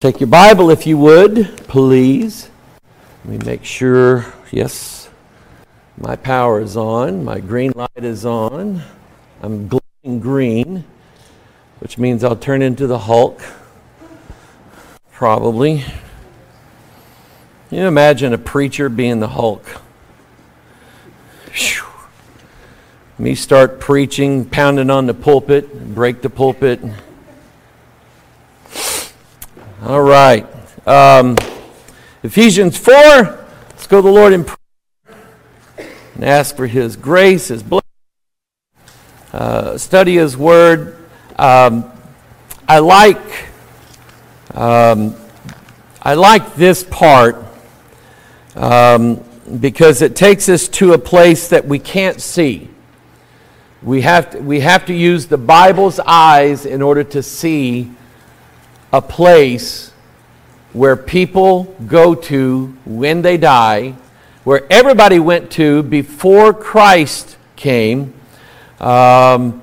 Take your Bible if you would, please. Let me make sure, yes, my power is on, my green light is on. I'm glowing green, which means I'll turn into the Hulk, probably. Can you imagine a preacher being the Hulk? Whew. Me start preaching, pounding on the pulpit, break the pulpit. All right. Um, Ephesians 4. Let's go to the Lord in prayer and ask for His grace, His blessing. Uh, study His Word. Um, I like. Um, I like this part um, because it takes us to a place that we can't see. We have to, we have to use the Bible's eyes in order to see a place where people go to when they die, where everybody went to before Christ came. Um,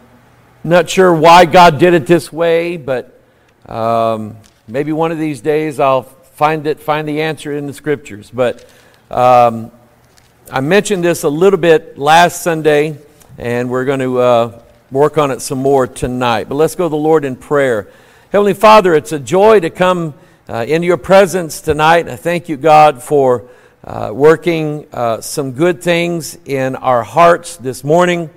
not sure why God did it this way, but um, maybe one of these days I'll find it, find the answer in the scriptures. But um, I mentioned this a little bit last Sunday, and we're going to uh, work on it some more tonight. But let's go to the Lord in prayer. Heavenly Father, it's a joy to come uh, in your presence tonight. I thank you, God, for uh, working uh, some good things in our hearts this morning.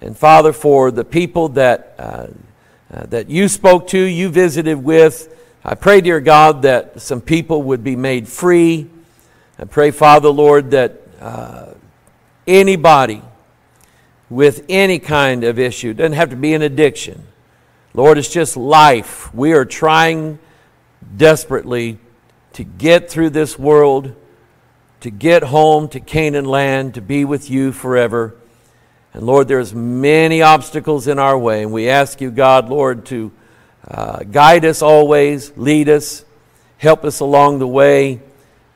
And Father, for the people that, uh, uh, that you spoke to, you visited with, I pray, dear God, that some people would be made free. I pray, Father, Lord, that uh, anybody with any kind of issue, doesn't have to be an addiction, Lord, it's just life. We are trying desperately to get through this world, to get home to Canaan land, to be with you forever. And Lord, there's many obstacles in our way, and we ask you, God, Lord, to uh, guide us always, lead us, help us along the way.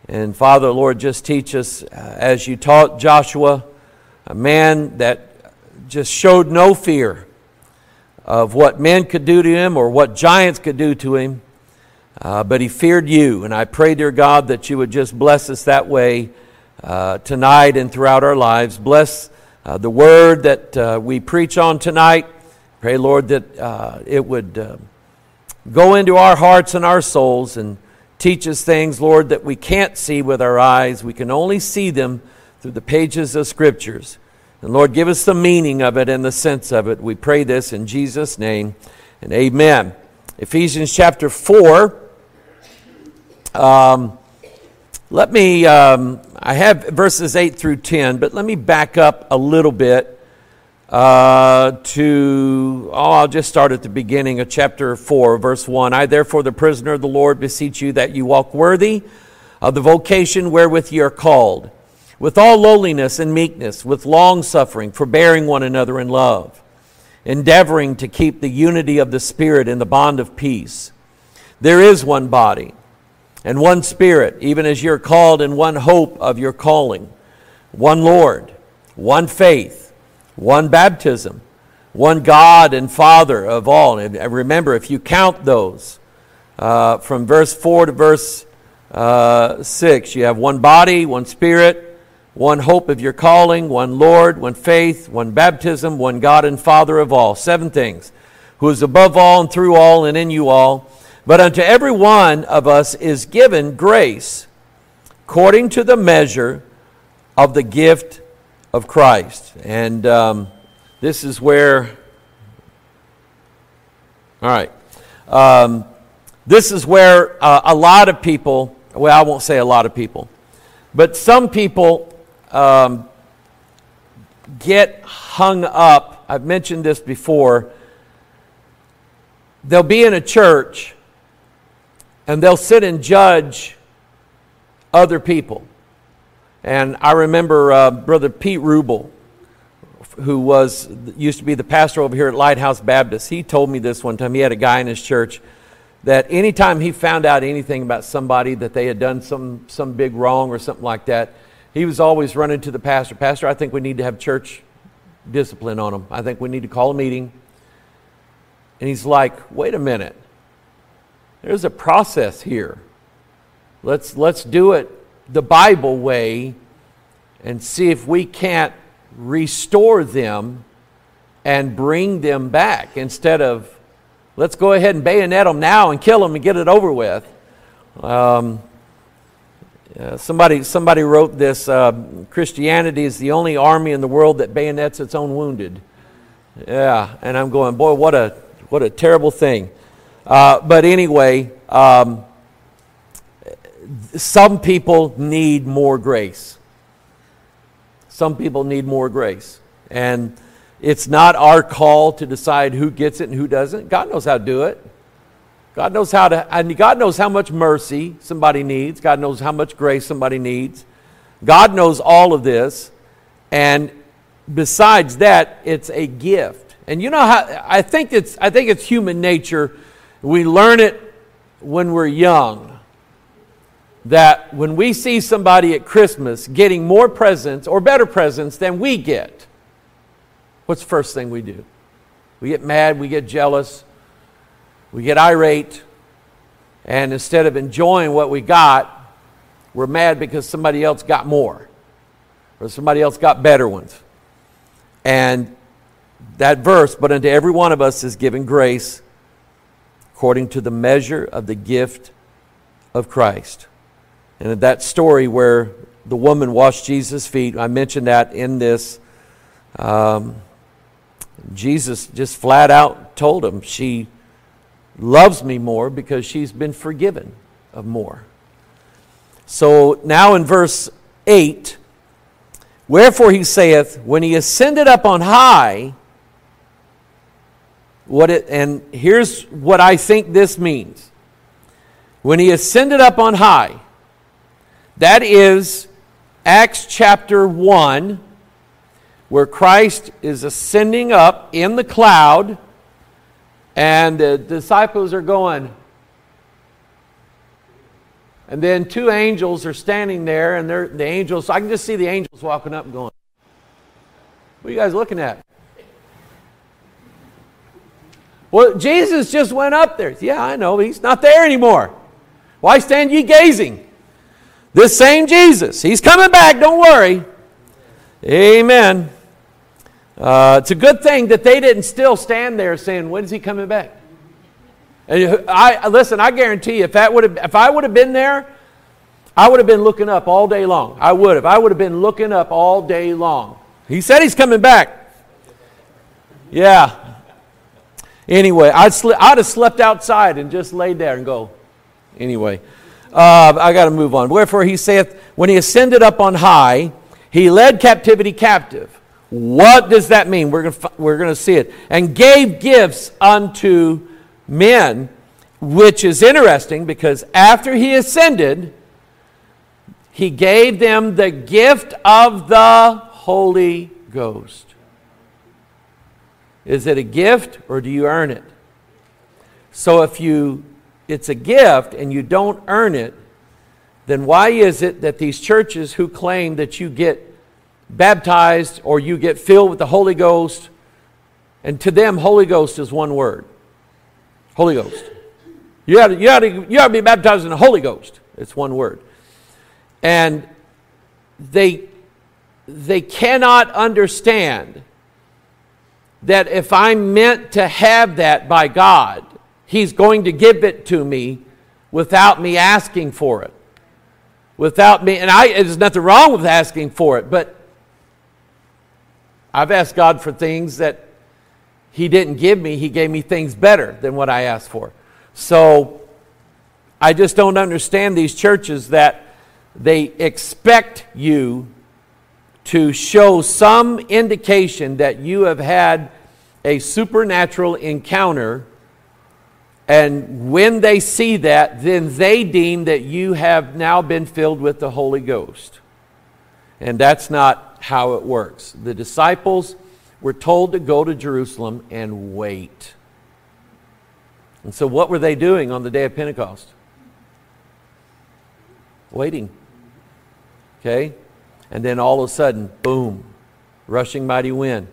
And Father, Lord, just teach us uh, as you taught Joshua, a man that just showed no fear of what men could do to him or what giants could do to him, uh, but he feared you. And I pray, dear God, that you would just bless us that way uh, tonight and throughout our lives. Bless uh, the word that uh, we preach on tonight. Pray, Lord, that uh, it would uh, go into our hearts and our souls and teach us things, Lord, that we can't see with our eyes. We can only see them through the pages of scriptures. And Lord, give us the meaning of it and the sense of it. We pray this in Jesus' name and amen. Ephesians chapter 4. Um, let me, um, I have verses 8 through 10, but let me back up a little bit uh, to, oh, I'll just start at the beginning of chapter 4, verse 1. I, therefore, the prisoner of the Lord, beseech you that you walk worthy of the vocation wherewith ye are called with all lowliness and meekness, with long suffering, forbearing one another in love, endeavoring to keep the unity of the Spirit in the bond of peace. There is one body and one Spirit, even as you're called in one hope of your calling, one Lord, one faith, one baptism, one God and Father of all. And remember, if you count those uh, from verse 4 to verse uh, 6, you have one body, one Spirit, one hope of your calling, one Lord, one faith, one baptism, one God and Father of all. Seven things. Who is above all and through all and in you all. But unto every one of us is given grace according to the measure of the gift of Christ. And um, this is where, all right, um, this is where uh, a lot of people, well, I won't say a lot of people, but some people um, get hung up. I've mentioned this before. They'll be in a church and they'll sit and judge other people. And I remember uh, Brother Pete Rubel, who was used to be the pastor over here at Lighthouse Baptist. He told me this one time. He had a guy in his church that anytime he found out anything about somebody that they had done some some big wrong or something like that, he was always running to the pastor. Pastor, I think we need to have church discipline on him. I think we need to call a meeting. And he's like, wait a minute. there's a process here. Let's, let's do it the Bible way and see if we can't restore them and bring them back instead of let's go ahead and bayonet them now and kill them and get it over with. Um, uh, somebody, somebody wrote this uh, Christianity is the only army in the world that bayonets its own wounded. Yeah, and I'm going, boy, what a, what a terrible thing. Uh, but anyway, um, some people need more grace. Some people need more grace. And it's not our call to decide who gets it and who doesn't. God knows how to do it. God knows how to, and God knows how much mercy somebody needs. God knows how much grace somebody needs. God knows all of this. And besides that, it's a gift. And you know how I think it's I think it's human nature. We learn it when we're young. That when we see somebody at Christmas getting more presents or better presents than we get, what's the first thing we do? We get mad, we get jealous, we get irate, and instead of enjoying what we got, we're mad because somebody else got more or somebody else got better ones. And that verse, but unto every one of us is given grace according to the measure of the gift of Christ. And that story where the woman washed Jesus' feet, I mentioned that in this. Um, Jesus just flat out told him she loves me more because she's been forgiven of more. So now in verse 8, wherefore he saith, when he ascended up on high, what it, and here's what I think this means. When he ascended up on high, that is Acts chapter 1, where Christ is ascending up in the cloud and the disciples are going. And then two angels are standing there, and they're, the angels, I can just see the angels walking up and going, What are you guys looking at? Well, Jesus just went up there. Yeah, I know. He's not there anymore. Why stand ye gazing? This same Jesus. He's coming back. Don't worry. Amen. Uh, it's a good thing that they didn't still stand there saying, "When is he coming back?" And I listen. I guarantee you, if that would have, if I would have been there, I would have been looking up all day long. I would have. I would have been looking up all day long. He said he's coming back. Yeah. Anyway, I'd, sli- I'd have slept outside and just laid there and go. Anyway, uh, I got to move on. Wherefore he saith, when he ascended up on high, he led captivity captive what does that mean? We're going we're going to see it. And gave gifts unto men, which is interesting because after he ascended, he gave them the gift of the Holy Ghost. Is it a gift or do you earn it? So if you it's a gift and you don't earn it, then why is it that these churches who claim that you get baptized or you get filled with the Holy Ghost. And to them, Holy Ghost is one word Holy Ghost. You got to, you got to, you got to be baptized in the Holy Ghost. It's one word. And they, they cannot understand that if I'm meant to have that by God, He's going to give it to me without me asking for it. Without me, and I, there's nothing wrong with asking for it, but I've asked God for things that He didn't give me. He gave me things better than what I asked for. So I just don't understand these churches that they expect you to show some indication that you have had a supernatural encounter. And when they see that, then they deem that you have now been filled with the Holy Ghost. And that's not how it works. The disciples were told to go to Jerusalem and wait. And so, what were they doing on the day of Pentecost? Waiting. Okay? And then all of a sudden, boom, rushing mighty wind.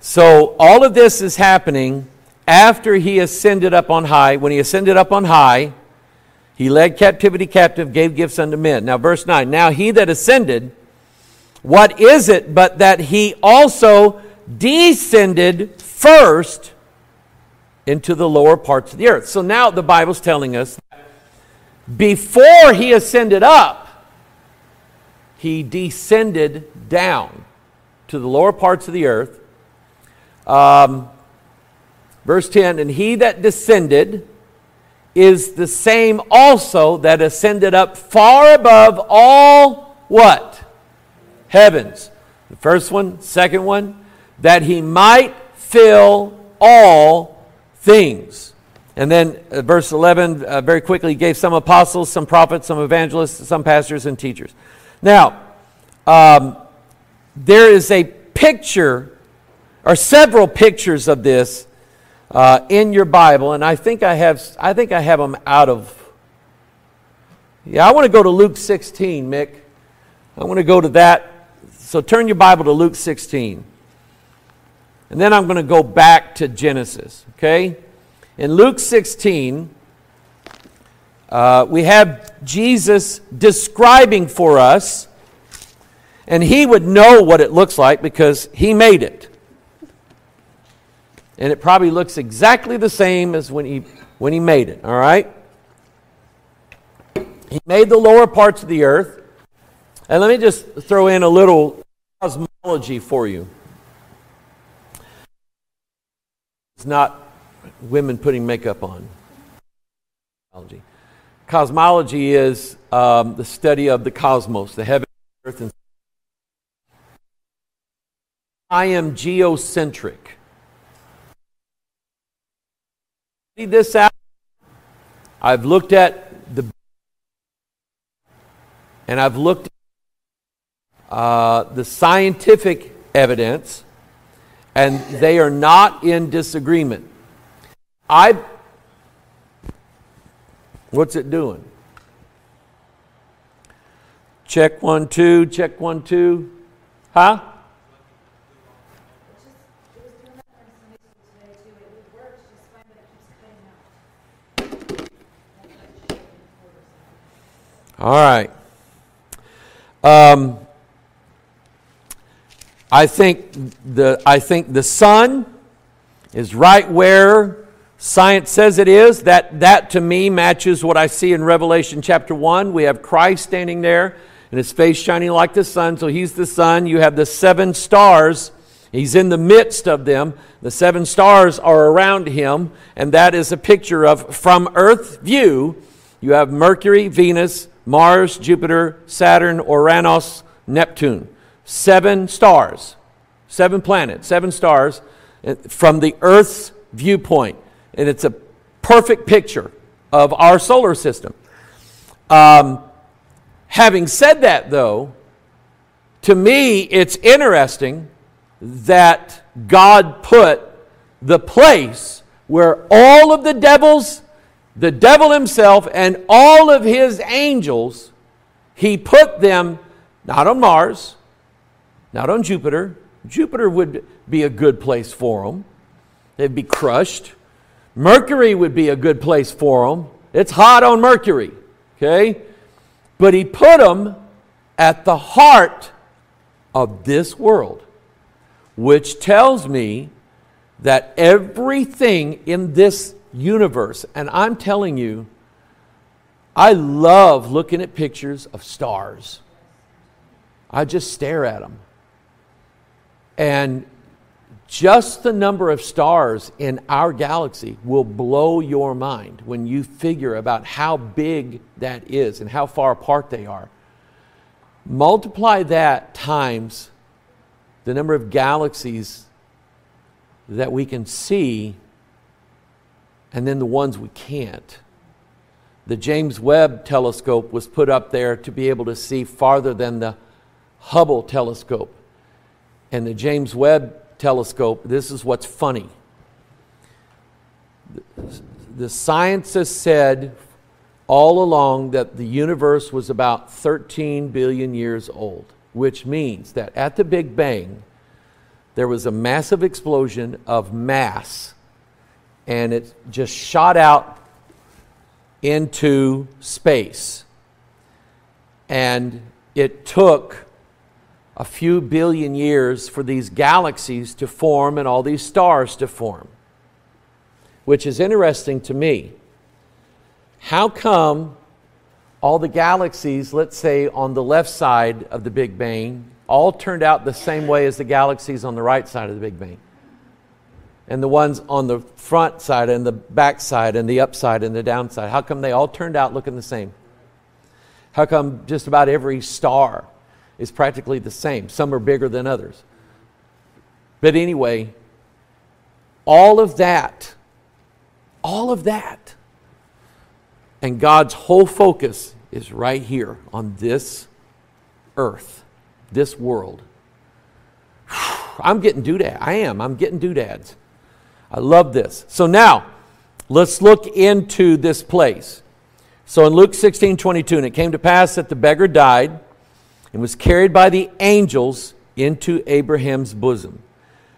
So, all of this is happening after he ascended up on high, when he ascended up on high, he led captivity captive, gave gifts unto men. Now, verse 9. Now he that ascended, what is it but that he also descended first into the lower parts of the earth? So now the Bible's telling us before he ascended up, he descended down to the lower parts of the earth. Um, verse 10 And he that descended is the same also that ascended up far above all what? Heavens. The first one, second one, that he might fill all things. And then uh, verse 11, uh, very quickly, gave some apostles, some prophets, some evangelists, some pastors, and teachers. Now, um, there is a picture, or several pictures of this uh, in your Bible, and I think I have, I think I have them out of. Yeah, I want to go to Luke 16, Mick. I want to go to that. So turn your Bible to Luke 16. And then I'm going to go back to Genesis, okay? In Luke 16, uh, we have Jesus describing for us, and he would know what it looks like because he made it. And it probably looks exactly the same as when he, when he made it, all right? He made the lower parts of the earth. And let me just throw in a little cosmology for you. It's not women putting makeup on. Cosmology, cosmology is um, the study of the cosmos, the heaven, earth, and I am geocentric. See this out. I've looked at the and I've looked uh, the scientific evidence, and they are not in disagreement. I. What's it doing? Check one, two, check one, two. Huh? All right. Um, I think the I think the sun is right where Science says it is. That, that to me matches what I see in Revelation chapter 1. We have Christ standing there and his face shining like the sun. So he's the sun. You have the seven stars. He's in the midst of them. The seven stars are around him. And that is a picture of, from Earth view, you have Mercury, Venus, Mars, Jupiter, Saturn, Uranus, Neptune. Seven stars, seven planets, seven stars from the Earth's viewpoint. And it's a perfect picture of our solar system. Um, having said that, though, to me, it's interesting that God put the place where all of the devils, the devil himself, and all of his angels, he put them not on Mars, not on Jupiter. Jupiter would be a good place for them. They'd be crushed. Mercury would be a good place for them. It's hot on Mercury, okay? But he put them at the heart of this world, which tells me that everything in this universe, and I'm telling you, I love looking at pictures of stars. I just stare at them. And just the number of stars in our galaxy will blow your mind when you figure about how big that is and how far apart they are. Multiply that times the number of galaxies that we can see and then the ones we can't. The James Webb telescope was put up there to be able to see farther than the Hubble telescope. And the James Webb telescope, this is what's funny. The scientists said all along that the universe was about 13 billion years old, which means that at the Big Bang, there was a massive explosion of mass and it just shot out into space. And it took a few billion years for these galaxies to form and all these stars to form, which is interesting to me. How come all the galaxies, let's say on the left side of the Big Bang, all turned out the same way as the galaxies on the right side of the Big Bang? And the ones on the front side and the back side and the upside and the downside, how come they all turned out looking the same? How come just about every star is practically the same? Some are bigger than others. But anyway, all of that, all of that, and God's whole focus is right here on this earth, this world. I'm getting doodads. I am. I'm getting doodads. I love this. So now, let's look into this place. So in Luke 16 22, and it came to pass that the beggar died and was carried by the angels into Abraham's bosom,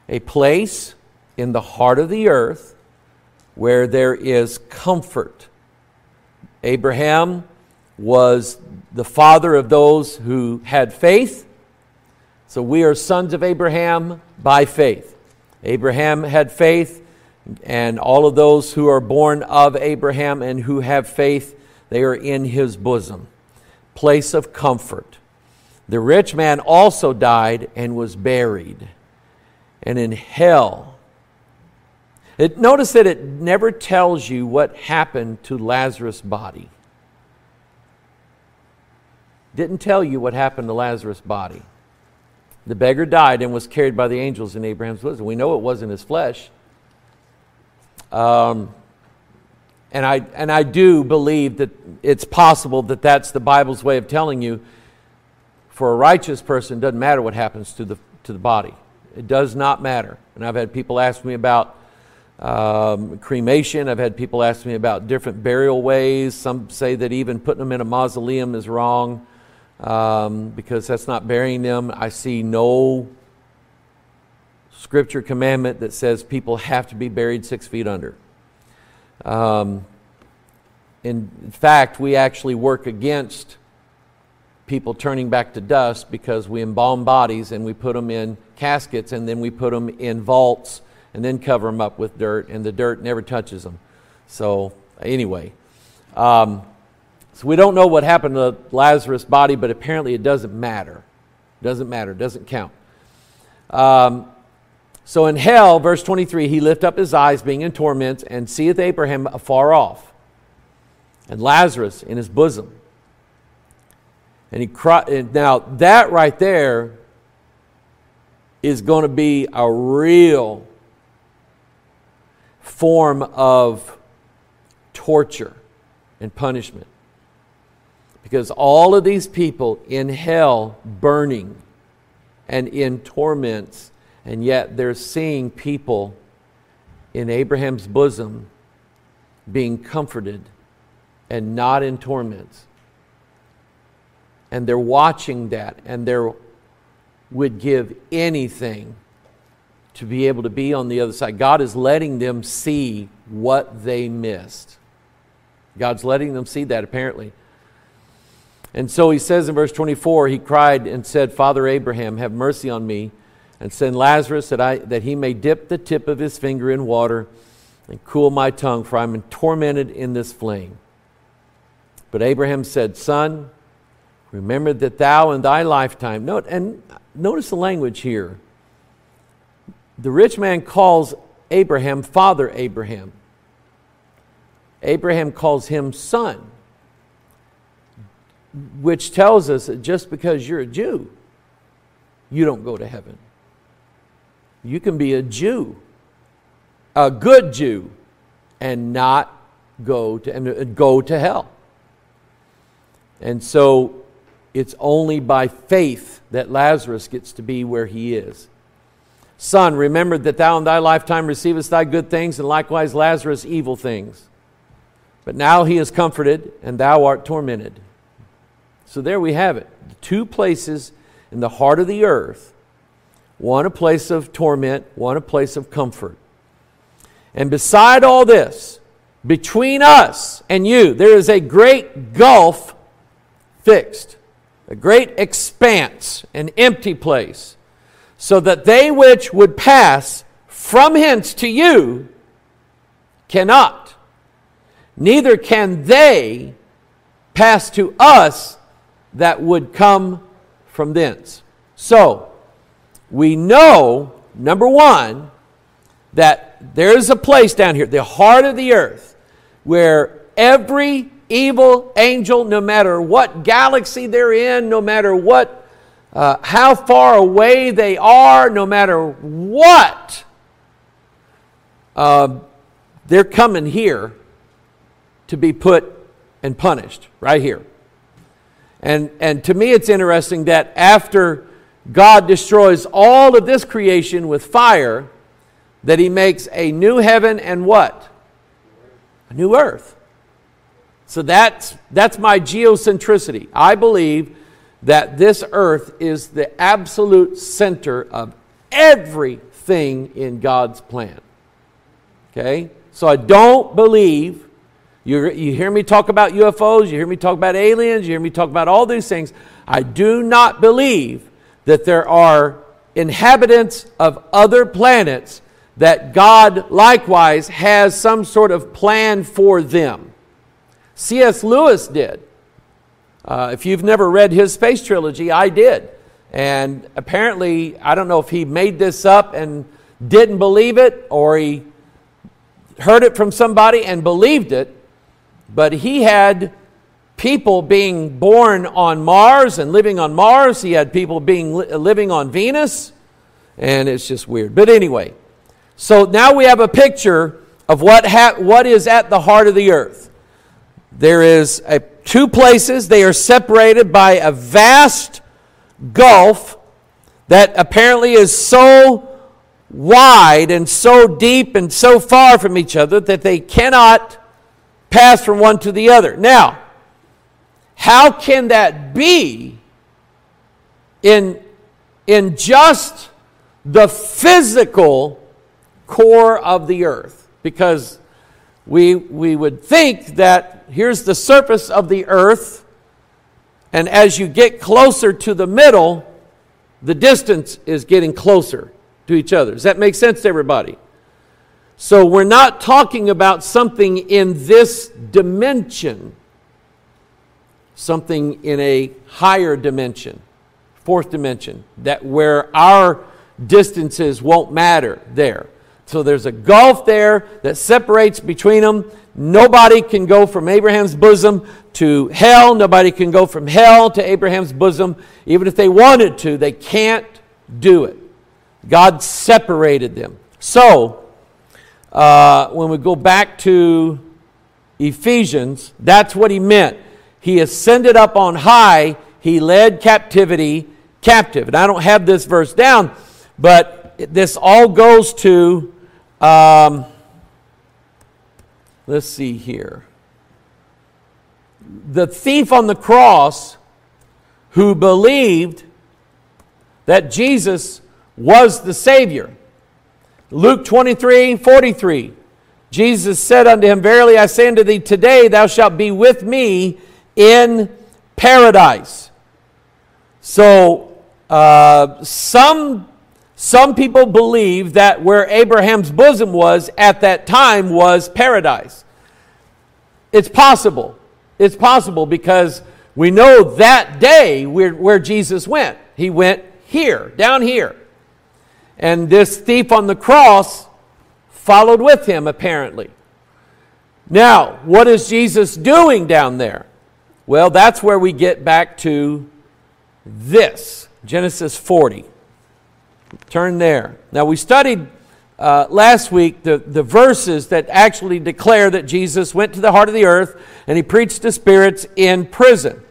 a place in the heart of the earth where there is comfort. Abraham was the father of those who had faith. So we are sons of Abraham by faith. Abraham had faith, and all of those who are born of Abraham and who have faith they are in his bosom. Place of comfort. The rich man also died and was buried. And in hell, it, notice that it never tells you what happened to Lazarus' body. Didn't tell you what happened to Lazarus' body. The beggar died and was carried by the angels in Abraham's bosom. We know it wasn't his flesh. Um, and I, and I do believe that it's possible that that's the Bible's way of telling you for a righteous person, it doesn't matter what happens to the, to the body. It does not matter. And I've had people ask me about um, cremation. I've had people ask me about different burial ways. Some say that even putting them in a mausoleum is wrong um, because that's not burying them. I see no scripture commandment that says people have to be buried six feet under. Um, in fact, we actually work against people turning back to dust because we embalm bodies and we put them in caskets and then we put them in vaults and then cover them up with dirt, and the dirt never touches them. So, anyway, um, so we don't know what happened to Lazarus' body, but apparently it doesn't matter. Doesn't matter, doesn't count. Um, so in hell, verse 23, he lift up his eyes, being in torment, and seeth Abraham afar off, and Lazarus in his bosom. And he cried. Now, that right there is going to be a real form of torture and punishment. Because all of these people in hell burning and in torments and yet they're seeing people in Abraham's bosom being comforted and not in torments. And they're watching that and they would give anything to be able to be on the other side. God is letting them see what they missed. God's letting them see that apparently. And so he says in verse 24, he cried and said, Father Abraham, have mercy on me and send Lazarus that, I, that he may dip the tip of his finger in water and cool my tongue, for I'm tormented in this flame. But Abraham said, Son, remember that thou in thy lifetime, note, and notice the language here. The rich man calls Abraham Father Abraham. Abraham calls him son, which tells us that just because you're a Jew, you don't go to heaven. You can be a Jew, a good Jew, and not go to and go to hell. And so it's only by faith that Lazarus gets to be where he is. Son, remember that thou in thy lifetime receivest thy good things, and likewise Lazarus evil things. But now he is comforted, and thou art tormented. So there we have it. The two places in the heart of the earth one a place of torment, one a place of comfort. And beside all this, between us and you, there is a great gulf fixed, a great expanse, an empty place, so that they which would pass from hence to you cannot, neither can they pass to us that would come from thence. So, we know, number one, that there's a place down here, the heart of the earth, where every evil angel, no matter what galaxy they're in, no matter what, uh, how far away they are, no matter what, uh, they're coming here to be put and punished, right here. And, and to me, it's interesting that after God destroys all of this creation with fire, that he makes a new heaven and what? A new earth. So that's, that's my geocentricity. I believe that this earth is the absolute center of everything in God's plan. Okay? So I don't believe, you, you hear me talk about UFOs, you hear me talk about aliens, you hear me talk about all these things. I do not believe that there are inhabitants of other planets that God likewise has some sort of plan for them. C.S. Lewis did. Uh, if you've never read his space trilogy, I did. And apparently, I don't know if he made this up and didn't believe it or he heard it from somebody and believed it, but he had people being born on Mars and living on Mars. He had people being living on Venus, and it's just weird. But anyway, so now we have a picture of what, ha- what is at the heart of the earth. There is a, two places, they are separated by a vast gulf that apparently is so wide and so deep and so far from each other that they cannot pass from one to the other. Now, how can that be in, in just the physical core of the earth because we, we would think that here's the surface of the earth, and as you get closer to the middle, the distance is getting closer to each other. Does that make sense to everybody? So we're not talking about something in this dimension, something in a higher dimension, fourth dimension, that where our distances won't matter there. So there's a gulf there that separates between them. Nobody can go from Abraham's bosom to hell. Nobody can go from hell to Abraham's bosom. Even if they wanted to, they can't do it. God separated them. So, uh, when we go back to Ephesians, that's what he meant. He ascended up on high, he led captivity captive. And I don't have this verse down, but this all goes to um, let's see here. The thief on the cross who believed that Jesus was the Savior. Luke 23 43. Jesus said unto him, Verily I say unto thee, today thou shalt be with me in paradise. So, uh, some some people believe that where Abraham's bosom was at that time was paradise. It's possible. It's possible because we know that day where, where Jesus went. He went here, down here. And this thief on the cross followed with him, apparently. Now, what is Jesus doing down there? Well, that's where we get back to this Genesis 40. Turn there. Now, we studied uh, last week the, the verses that actually declare that Jesus went to the heart of the earth and he preached to spirits in prison.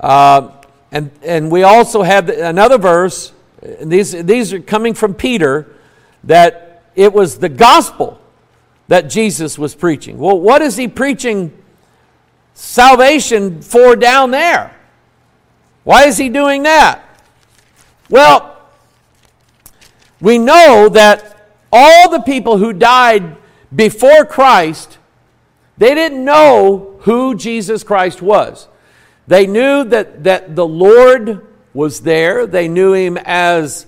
Uh, and, and we also have another verse, and these, these are coming from Peter, that it was the gospel that Jesus was preaching. Well, what is he preaching salvation for down there? Why is he doing that? Well, we know that all the people who died before Christ, they didn't know who Jesus Christ was. They knew that, that the Lord was there. They knew him as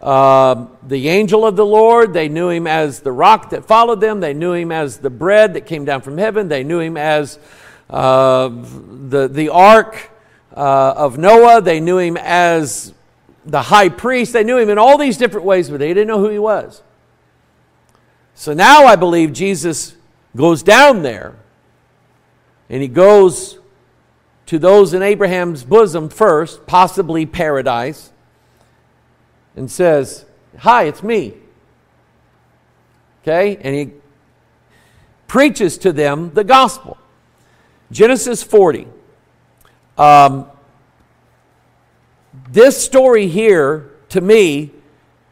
uh, the angel of the Lord. They knew him as the rock that followed them. They knew him as the bread that came down from heaven. They knew him as uh, the, the ark uh, of Noah. They knew him as the high priest. They knew him in all these different ways, but they didn't know who he was. So now I believe Jesus goes down there and he goes to those in Abraham's bosom first, possibly paradise, and says, Hi, it's me. Okay? And he preaches to them the gospel. Genesis 40. Um, this story here, to me,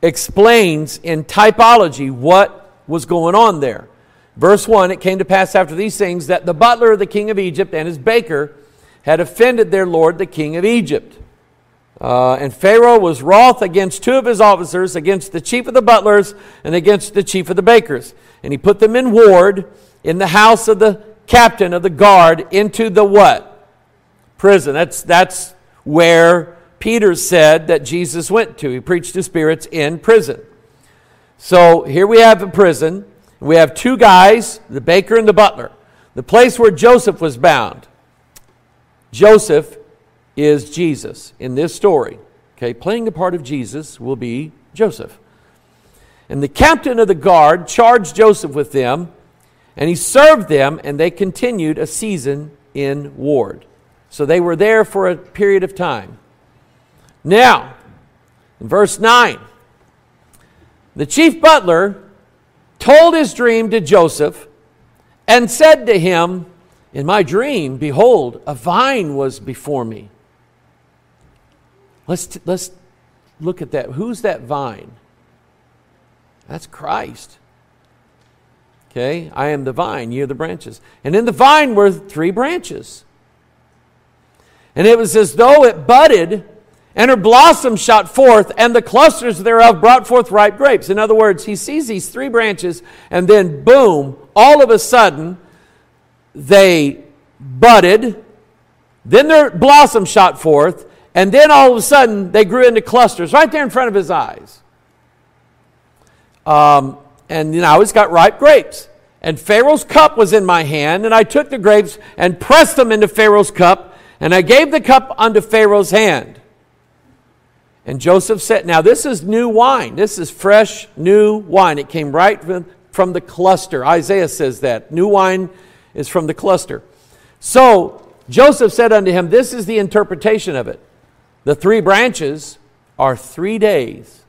explains in typology what was going on there. Verse 1 It came to pass after these things that the butler of the king of Egypt and his baker had offended their lord, the king of Egypt. Uh, and Pharaoh was wroth against two of his officers, against the chief of the butlers and against the chief of the bakers. And he put them in ward in the house of the captain of the guard into the what? Prison. That's, that's where Peter said that Jesus went to. He preached to spirits in prison. So here we have a prison. We have two guys, the baker and the butler. The place where Joseph was bound. Joseph is Jesus in this story. Okay, playing the part of Jesus will be Joseph. And the captain of the guard charged Joseph with them, and he served them, and they continued a season in ward. So they were there for a period of time. Now, in verse 9, the chief butler told his dream to Joseph and said to him, In my dream, behold, a vine was before me. Let's, t- let's look at that. Who's that vine? That's Christ. Okay, I am the vine, you are the branches. And in the vine were three branches. And it was as though it budded and her blossoms shot forth, and the clusters thereof brought forth ripe grapes. In other words, he sees these three branches, and then boom, all of a sudden, they budded, then their blossoms shot forth, and then all of a sudden, they grew into clusters right there in front of his eyes. Um, and now he's got ripe grapes. And Pharaoh's cup was in my hand, and I took the grapes and pressed them into Pharaoh's cup, and I gave the cup unto Pharaoh's hand. And Joseph said, Now this is new wine. This is fresh, new wine. It came right from, the cluster. Isaiah says that. New wine is from the cluster. So Joseph said unto him, This is the interpretation of it. The three branches are three days.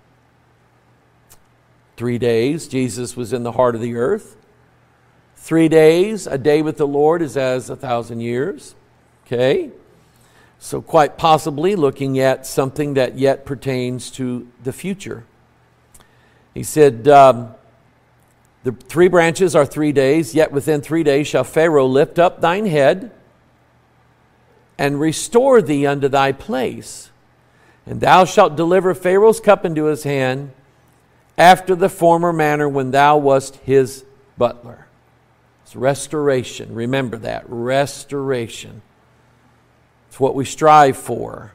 Three days, Jesus was in the heart of the earth. Three days, a day with the Lord is as a thousand years. Okay? So, quite possibly looking at something that yet pertains to the future. He said, um, The three branches are three days, yet within three days shall Pharaoh lift up thine head and restore thee unto thy place. And thou shalt deliver Pharaoh's cup into his hand after the former manner when thou wast his butler. It's restoration. Remember that. Restoration. It's what we strive for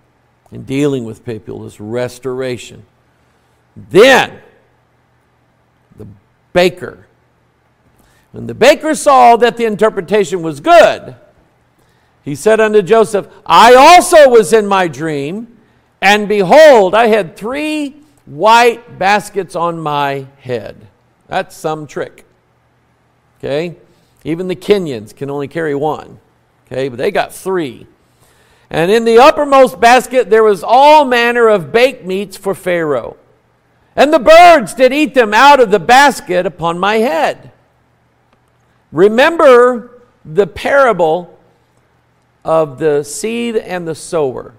in dealing with people is restoration. Then the baker. When the baker saw that the interpretation was good, he said unto Joseph, I also was in my dream, and behold, I had three white baskets on my head. That's some trick. Okay? Even the Kenyans can only carry one. Okay? But they got three. And in the uppermost basket there was all manner of baked meats for Pharaoh. And the birds did eat them out of the basket upon my head. Remember the parable of the seed and the sower.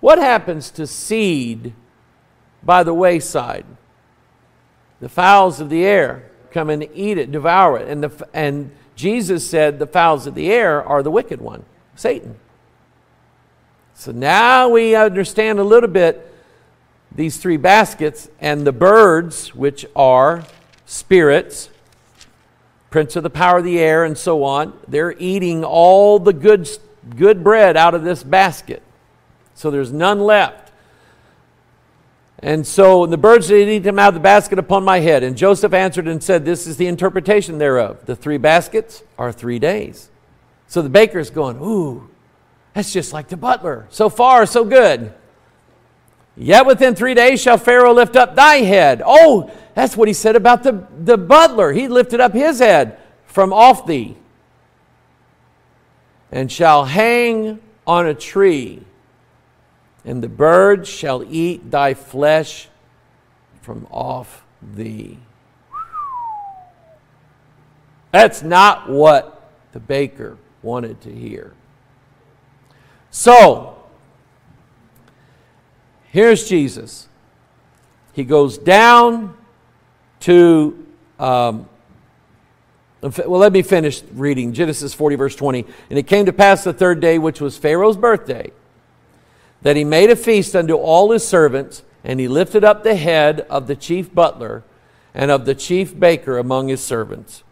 What happens to seed by the wayside? The fowls of the air come and eat it, devour it. And, the, and Jesus said the fowls of the air are the wicked one, Satan. So now we understand a little bit these three baskets and the birds, which are spirits, prince of the power of the air, and so on. They're eating all the good, good bread out of this basket. So there's none left. And so the birds did eat them out of the basket upon my head. And Joseph answered and said, This is the interpretation thereof. The three baskets are three days. So the baker's going, Ooh, that's just like the butler. So far, so good. Yet within three days shall Pharaoh lift up thy head. Oh, that's what he said about the, the butler. He lifted up his head from off thee and shall hang on a tree and the birds shall eat thy flesh from off thee. That's not what the baker wanted to hear. So, here's Jesus. He goes down to, um, well, let me finish reading Genesis 40, verse 20. And it came to pass the third day, which was Pharaoh's birthday that he made a feast unto all his servants, and he lifted up the head of the chief butler and of the chief baker among his servants.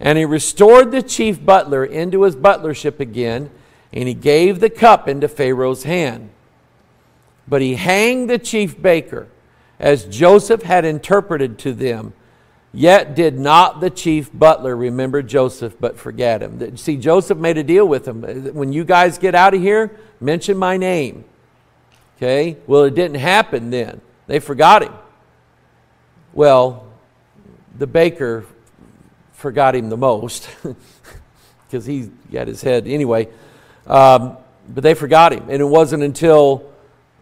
And he restored the chief butler into his butlership again, and he gave the cup into Pharaoh's hand. But he hanged the chief baker, as Joseph had interpreted to them. Yet did not the chief butler remember Joseph, but forget him. See, Joseph made a deal with him. When you guys get out of here, mention my name. Okay? Well, it didn't happen then. They forgot him. Well, the baker forgot him the most because he got his head anyway. Um, but they forgot him. And it wasn't until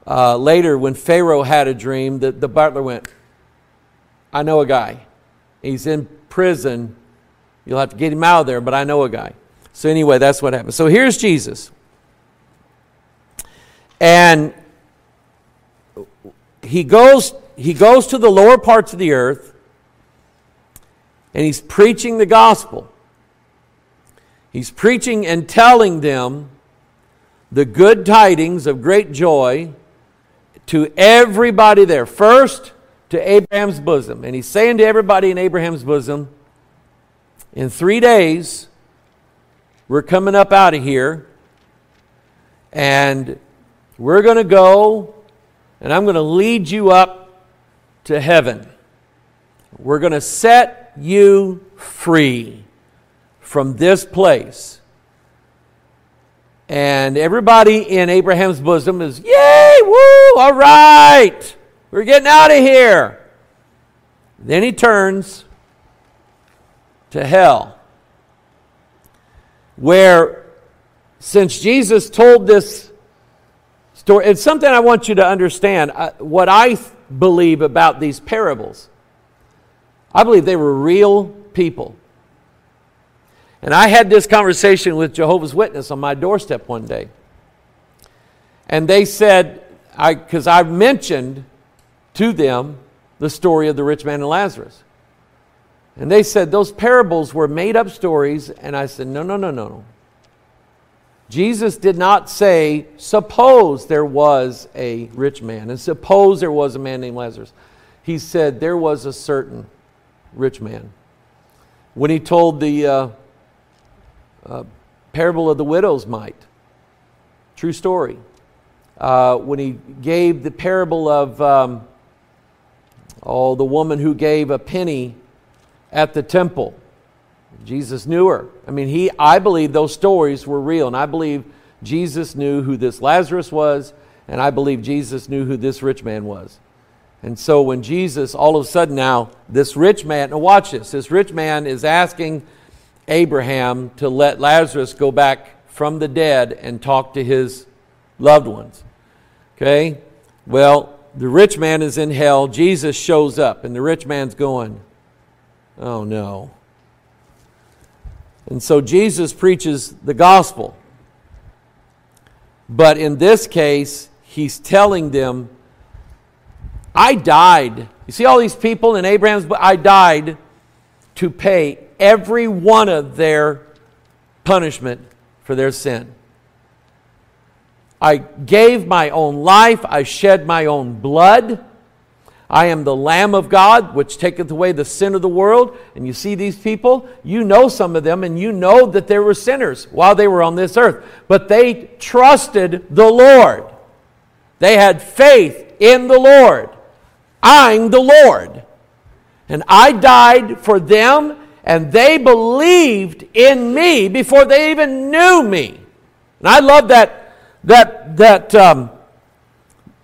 uh, later when Pharaoh had a dream that the butler went, I know a guy. He's in prison. You'll have to get him out of there, but I know a guy. So, anyway, that's what happened. So, here's Jesus. And he goes, he goes to the lower parts of the earth and he's preaching the gospel. He's preaching and telling them the good tidings of great joy to everybody there. First, to Abraham's bosom. And he's saying to everybody in Abraham's bosom, in three days, we're coming up out of here, and we're going to go and I'm going to lead you up to heaven. We're going to set you free from this place. And everybody in Abraham's bosom is, Yay, woo, all right, we're getting out of here. Then he turns to hell, where since Jesus told this story. It's something I want you to understand. Uh, what I believe about these parables, I believe they were real people. And I had this conversation with Jehovah's Witness on my doorstep one day. And they said, I, because I, I mentioned to them the story of the rich man and Lazarus. And they said those parables were made up stories. And I said, no, no, no, no, no. Jesus did not say, suppose there was a rich man, and suppose there was a man named Lazarus. He said there was a certain rich man. When he told the uh, uh, parable of the widow's mite, true story. Uh, when he gave the parable of, um, oh, the woman who gave a penny at the temple Jesus knew her. I mean, he, I believe those stories were real, and I believe Jesus knew who this Lazarus was, and I believe Jesus knew who this rich man was. And so when Jesus, all of a sudden now, this rich man, now watch this, this rich man is asking Abraham to let Lazarus go back from the dead and talk to his loved ones. Okay? Well, the rich man is in hell. Jesus shows up, and the rich man's going, Oh no. And so Jesus preaches the gospel. But in this case, he's telling them, I died. You see all these people in Abraham's, I died to pay every one of their punishment for their sin. I gave my own life, I shed my own blood, I am the Lamb of God, which taketh away the sin of the world. And you see these people, you know some of them, and you know that they were sinners while they were on this earth. But they trusted the Lord. They had faith in the Lord. I'm the Lord. And I died for them, and they believed in me before they even knew me. And I love that, that, that, um,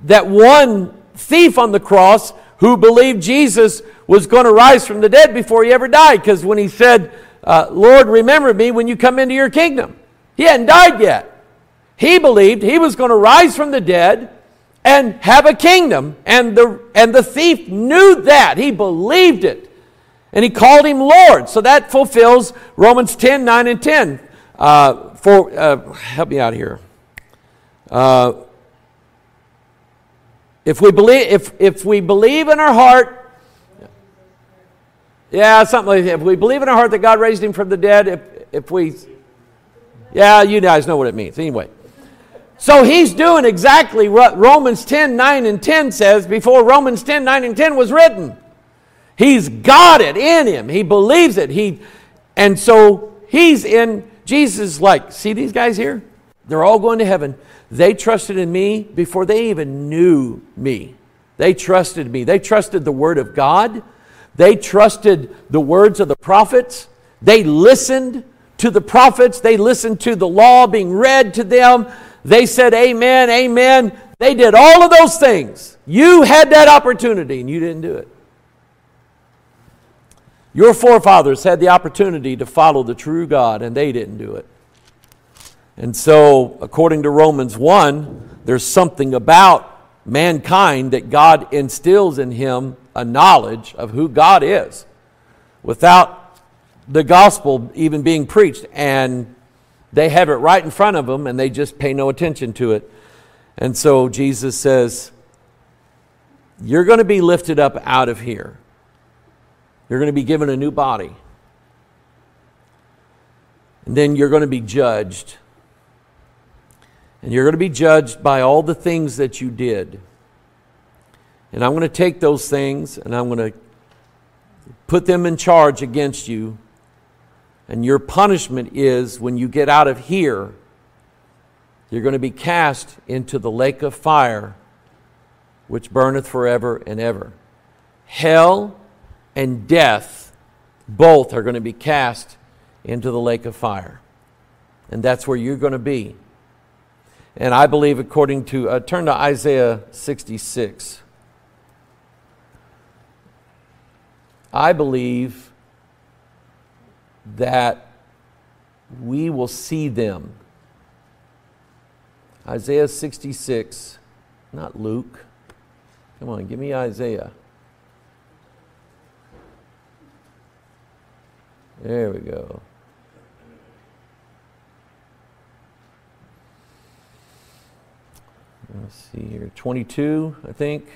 that one thief on the cross who believed Jesus was going to rise from the dead before he ever died. Because when he said, uh, Lord, remember me when you come into your kingdom, he hadn't died yet. He believed he was going to rise from the dead and have a kingdom. And the, and the thief knew that. He believed it. And he called him Lord. So that fulfills Romans 10 9 and 10. Uh, for, uh, help me out here. Uh, if we believe, if, if we believe in our heart, yeah, something like that. If we believe in our heart that God raised him from the dead, if, if we, yeah, you guys know what it means. Anyway. So he's doing exactly what Romans 10 9 and 10 says before Romans 10 9 and 10 was written. He's got it in him. He believes it. He, and so he's in Jesus, like, see these guys here? They're all going to heaven. They trusted in me before they even knew me. They trusted me. They trusted the Word of God. They trusted the words of the prophets. They listened to the prophets. They listened to the law being read to them. They said, Amen, Amen. They did all of those things. You had that opportunity and you didn't do it. Your forefathers had the opportunity to follow the true God and they didn't do it. And so, according to Romans 1, there's something about mankind that God instills in him a knowledge of who God is without the gospel even being preached. And they have it right in front of them and they just pay no attention to it. And so Jesus says, You're going to be lifted up out of here. You're going to be given a new body. And then you're going to be judged. And you're going to be judged by all the things that you did. And I'm going to take those things and I'm going to put them in charge against you. And your punishment is when you get out of here, you're going to be cast into the lake of fire, which burneth forever and ever. Hell and death both are going to be cast into the lake of fire. And that's where you're going to be. And I believe, according to, uh, turn to Isaiah 66. I believe that we will see them. Isaiah 66, not Luke. Come on, give me Isaiah. There we go. Let's see here. 22, I think.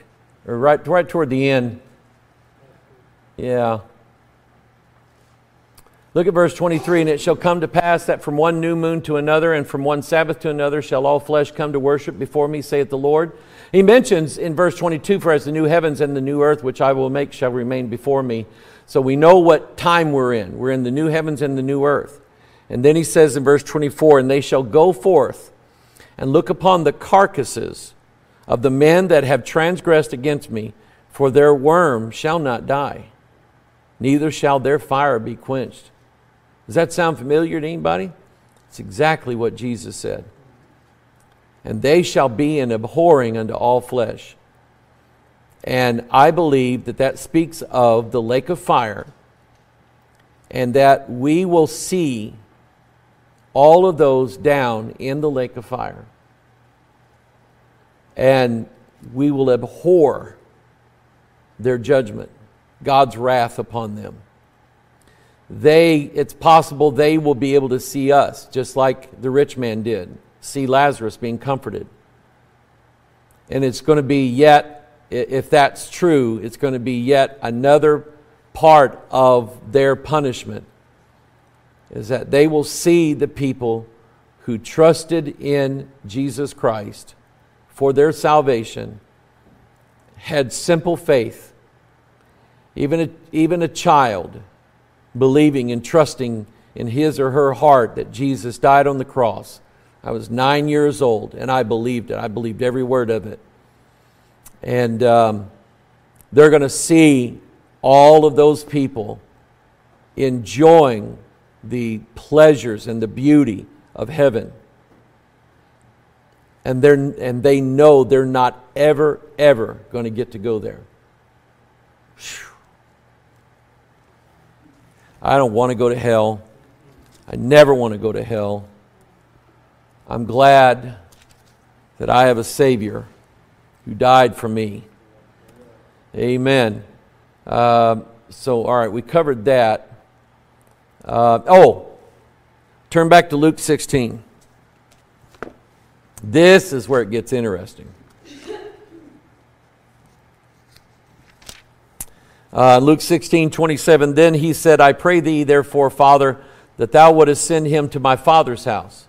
Or right, right toward the end. Yeah. Look at verse 23 And it shall come to pass that from one new moon to another, and from one Sabbath to another, shall all flesh come to worship before me, saith the Lord. He mentions in verse 22 For as the new heavens and the new earth which I will make shall remain before me. So we know what time we're in. We're in the new heavens and the new earth. And then he says in verse 24 And they shall go forth and look upon the carcasses of the men that have transgressed against me, for their worm shall not die, neither shall their fire be quenched. Does that sound familiar to anybody? It's exactly what Jesus said. And they shall be an abhorring unto all flesh. And I believe that that speaks of the lake of fire and that we will see all of those down in the lake of fire. And we will abhor their judgment, God's wrath upon them. They, it's possible they will be able to see us, just like the rich man did, see Lazarus being comforted. And it's going to be yet, if that's true, it's going to be yet another part of their punishment is that they will see the people who trusted in Jesus Christ for their salvation had simple faith, even a, even a child believing and trusting in his or her heart that Jesus died on the cross. I was nine years old and I believed it. I believed every word of it. And um, they're going to see all of those people enjoying the pleasures and the beauty of heaven. And, they're, and they know they're not ever, ever going to get to go there. I don't want to go to hell. I never want to go to hell. I'm glad that I have a Savior who died for me. Amen. Uh, so, all right, we covered that. Uh, oh, turn back to Luke 16. This is where it gets interesting. Uh, Luke 16, 27. Then he said, I pray thee, therefore, Father, that thou wouldest send him to my father's house.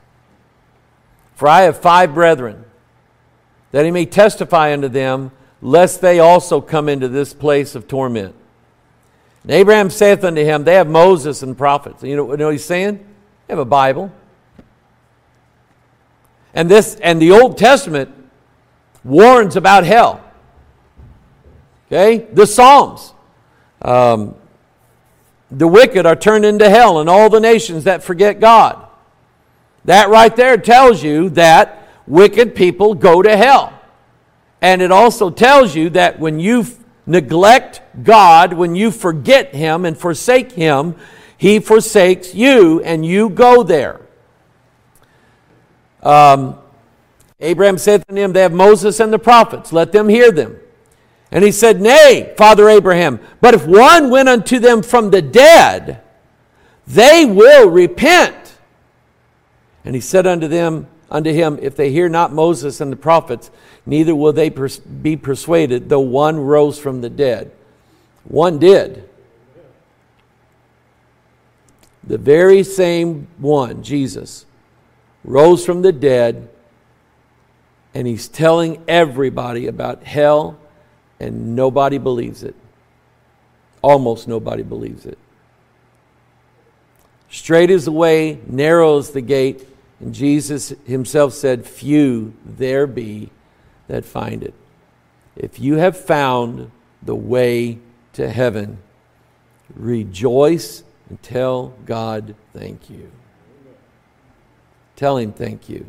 For I have five brethren, that he may testify unto them, lest they also come into this place of torment. And Abraham saith unto him, They have Moses and prophets. You know, you know what he's saying? They have a Bible. And this and the Old Testament warns about hell. Okay? The Psalms. Um, the wicked are turned into hell, and all the nations that forget God. That right there tells you that wicked people go to hell. And it also tells you that when you neglect God, when you forget Him and forsake Him, He forsakes you and you go there. Um, Abraham said to him, They have Moses and the prophets, let them hear them. And he said, Nay, Father Abraham, but if one went unto them from the dead, they will repent. And he said unto them, unto him, If they hear not Moses and the prophets, neither will they pers- be persuaded, though one rose from the dead. One did. The very same one, Jesus, rose from the dead, and he's telling everybody about hell and nobody believes it. Almost nobody believes it. Straight is the way, narrow is the gate, and Jesus himself said, Few there be that find it. If you have found the way to heaven, rejoice and tell God thank you. Tell him thank you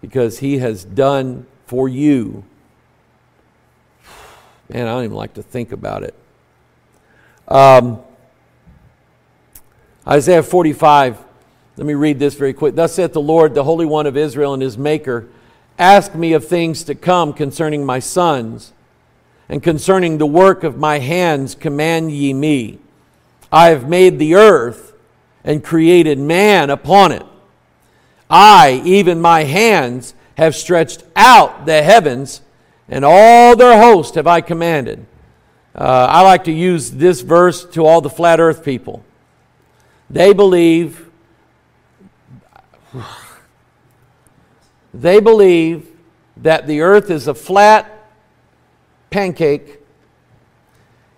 because he has done for you Man, I don't even like to think about it. Um, Isaiah 45. Let me read this very quick. Thus saith the Lord, the Holy One of Israel and his Maker Ask me of things to come concerning my sons, and concerning the work of my hands, command ye me. I have made the earth and created man upon it. I, even my hands, have stretched out the heavens and all their host have I commanded. Uh, I like to use this verse to all the flat earth people. They believe, they believe that the earth is a flat pancake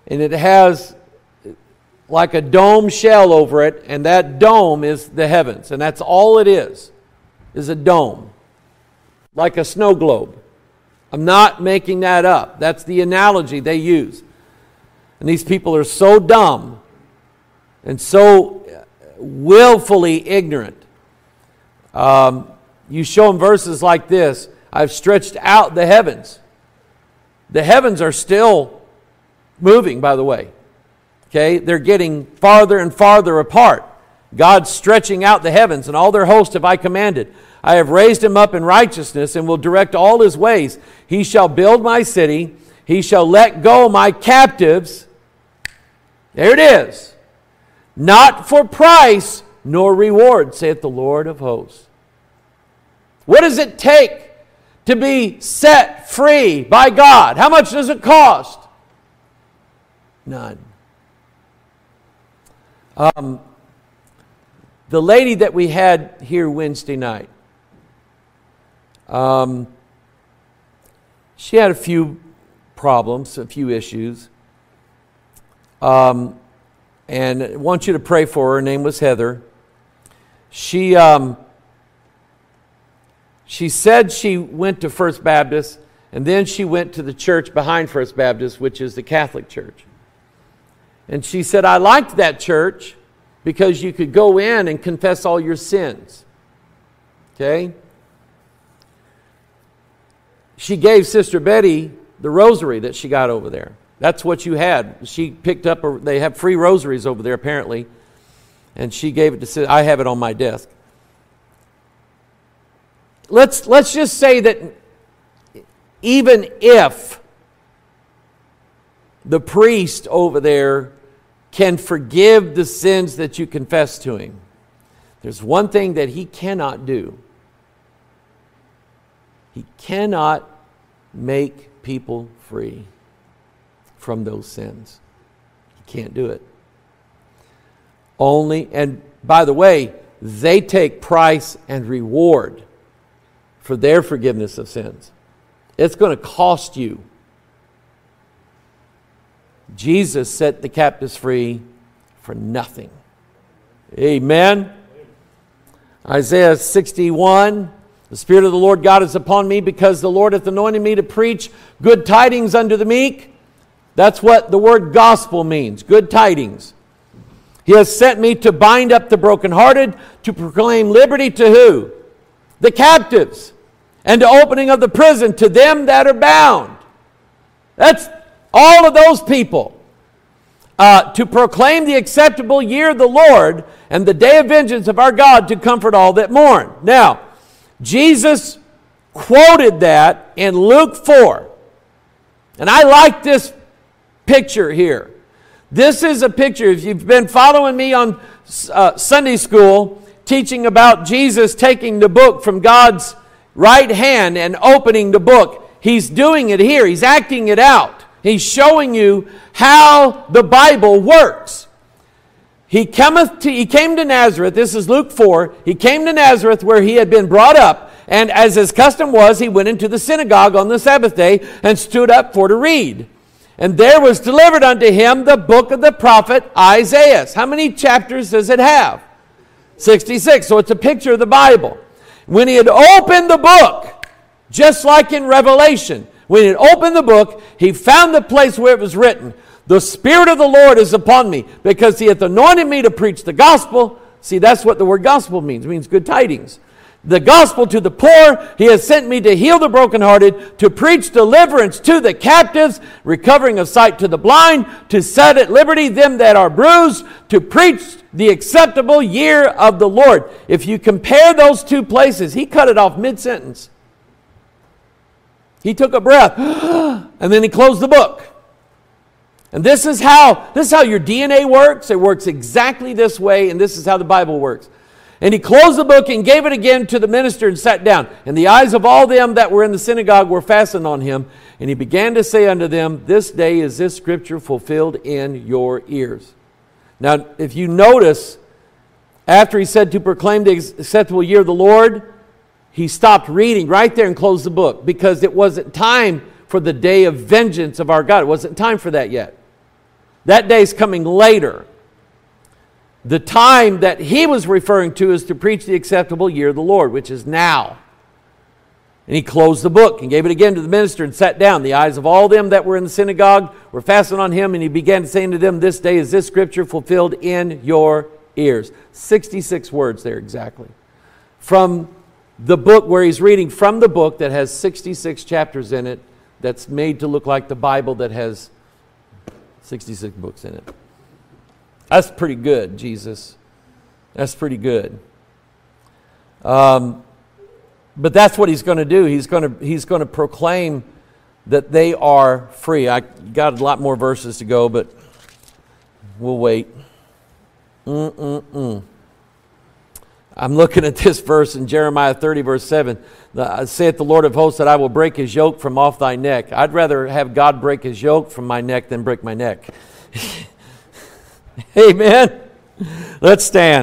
and it has like a dome shell over it, and that dome is the heavens, and that's all it is, is a dome, like a snow globe. I'm not making that up. That's the analogy they use. And these people are so dumb and so willfully ignorant. Um, you show them verses like this I've stretched out the heavens. The heavens are still moving, by the way. Okay? They're getting farther and farther apart. God's stretching out the heavens, and all their host have I commanded. I have raised him up in righteousness and will direct all his ways. He shall build my city. He shall let go my captives. There it is. Not for price nor reward, saith the Lord of hosts. What does it take to be set free by God? How much does it cost? None. Um, the lady that we had here Wednesday night, um, she had a few problems, a few issues. Um, and I want you to pray for her. Her name was Heather. She, um, she said she went to First Baptist, and then she went to the church behind First Baptist, which is the Catholic Church. And she said, I liked that church because you could go in and confess all your sins. Okay? She gave Sister Betty the rosary that she got over there. That's what you had. She picked up, a, they have free rosaries over there apparently, and she gave it to, I have it on my desk. Let's, let's just say that even if the priest over there can forgive the sins that you confess to him, there's one thing that he cannot do. He cannot make people free from those sins. He can't do it. Only, and by the way, they take price and reward for their forgiveness of sins. It's going to cost you. Jesus set the captives free for nothing. Amen. Isaiah 61 The Spirit of the Lord God is upon me because the Lord hath anointed me to preach good tidings unto the meek. That's what the word gospel means good tidings. He has sent me to bind up the brokenhearted, to proclaim liberty to who? The captives, and to opening of the prison to them that are bound. That's all of those people. Uh, to proclaim the acceptable year of the Lord and the day of vengeance of our God to comfort all that mourn. Now, Jesus quoted that in Luke 4. And I like this picture here. This is a picture, if you've been following me on uh, Sunday school, teaching about Jesus taking the book from God's right hand and opening the book, he's doing it here. He's acting it out. He's showing you how the Bible works. He cometh to, he came to Nazareth. This is Luke 4. He came to Nazareth where he had been brought up. And as his custom was, he went into the synagogue on the Sabbath day and stood up for to read. And there was delivered unto him the book of the prophet Isaiah. How many chapters does it have? 66. So it's a picture of the Bible. When he had opened the book, just like in Revelation, when he had opened the book, he found the place where it was written, The Spirit of the Lord is upon me, because he hath anointed me to preach the gospel. See, that's what the word gospel means. It means good tidings the gospel to the poor. He has sent me to heal the brokenhearted, to preach deliverance to the captives, recovering of sight to the blind, to set at liberty them that are bruised, to preach the acceptable year of the Lord. If you compare those two places, he cut it off mid sentence. He took a breath and then he closed the book. And this is how this is how your DNA works. It works exactly this way and this is how the Bible works. And he closed the book and gave it again to the minister and sat down. And the eyes of all them that were in the synagogue were fastened on him. And he began to say unto them, This day is this scripture fulfilled in your ears. Now, if you notice, after he said to proclaim the acceptable year of the Lord, he stopped reading right there and closed the book because it wasn't time for the day of vengeance of our God. It wasn't time for that yet. That day is coming later. The time that he was referring to is to preach the acceptable year of the Lord, which is now. And he closed the book and gave it again to the minister and sat down. The eyes of all them that were in the synagogue were fastened on him, and he began saying to them, This day is this scripture fulfilled in your ears. 66 words there exactly. From the book where he's reading from the book that has 66 chapters in it, that's made to look like the Bible that has 66 books in it. That's pretty good, Jesus. That's pretty good. Um, but that's what he's going to do. He's going to, he's going to proclaim that they are free. I got a lot more verses to go, but we'll wait. Mm-mm-mm. I'm looking at this verse in Jeremiah 30, verse 7. The, saith the Lord of hosts that I will break his yoke from off thy neck. I'd rather have God break his yoke from my neck than break my neck. Amen. Let's stand.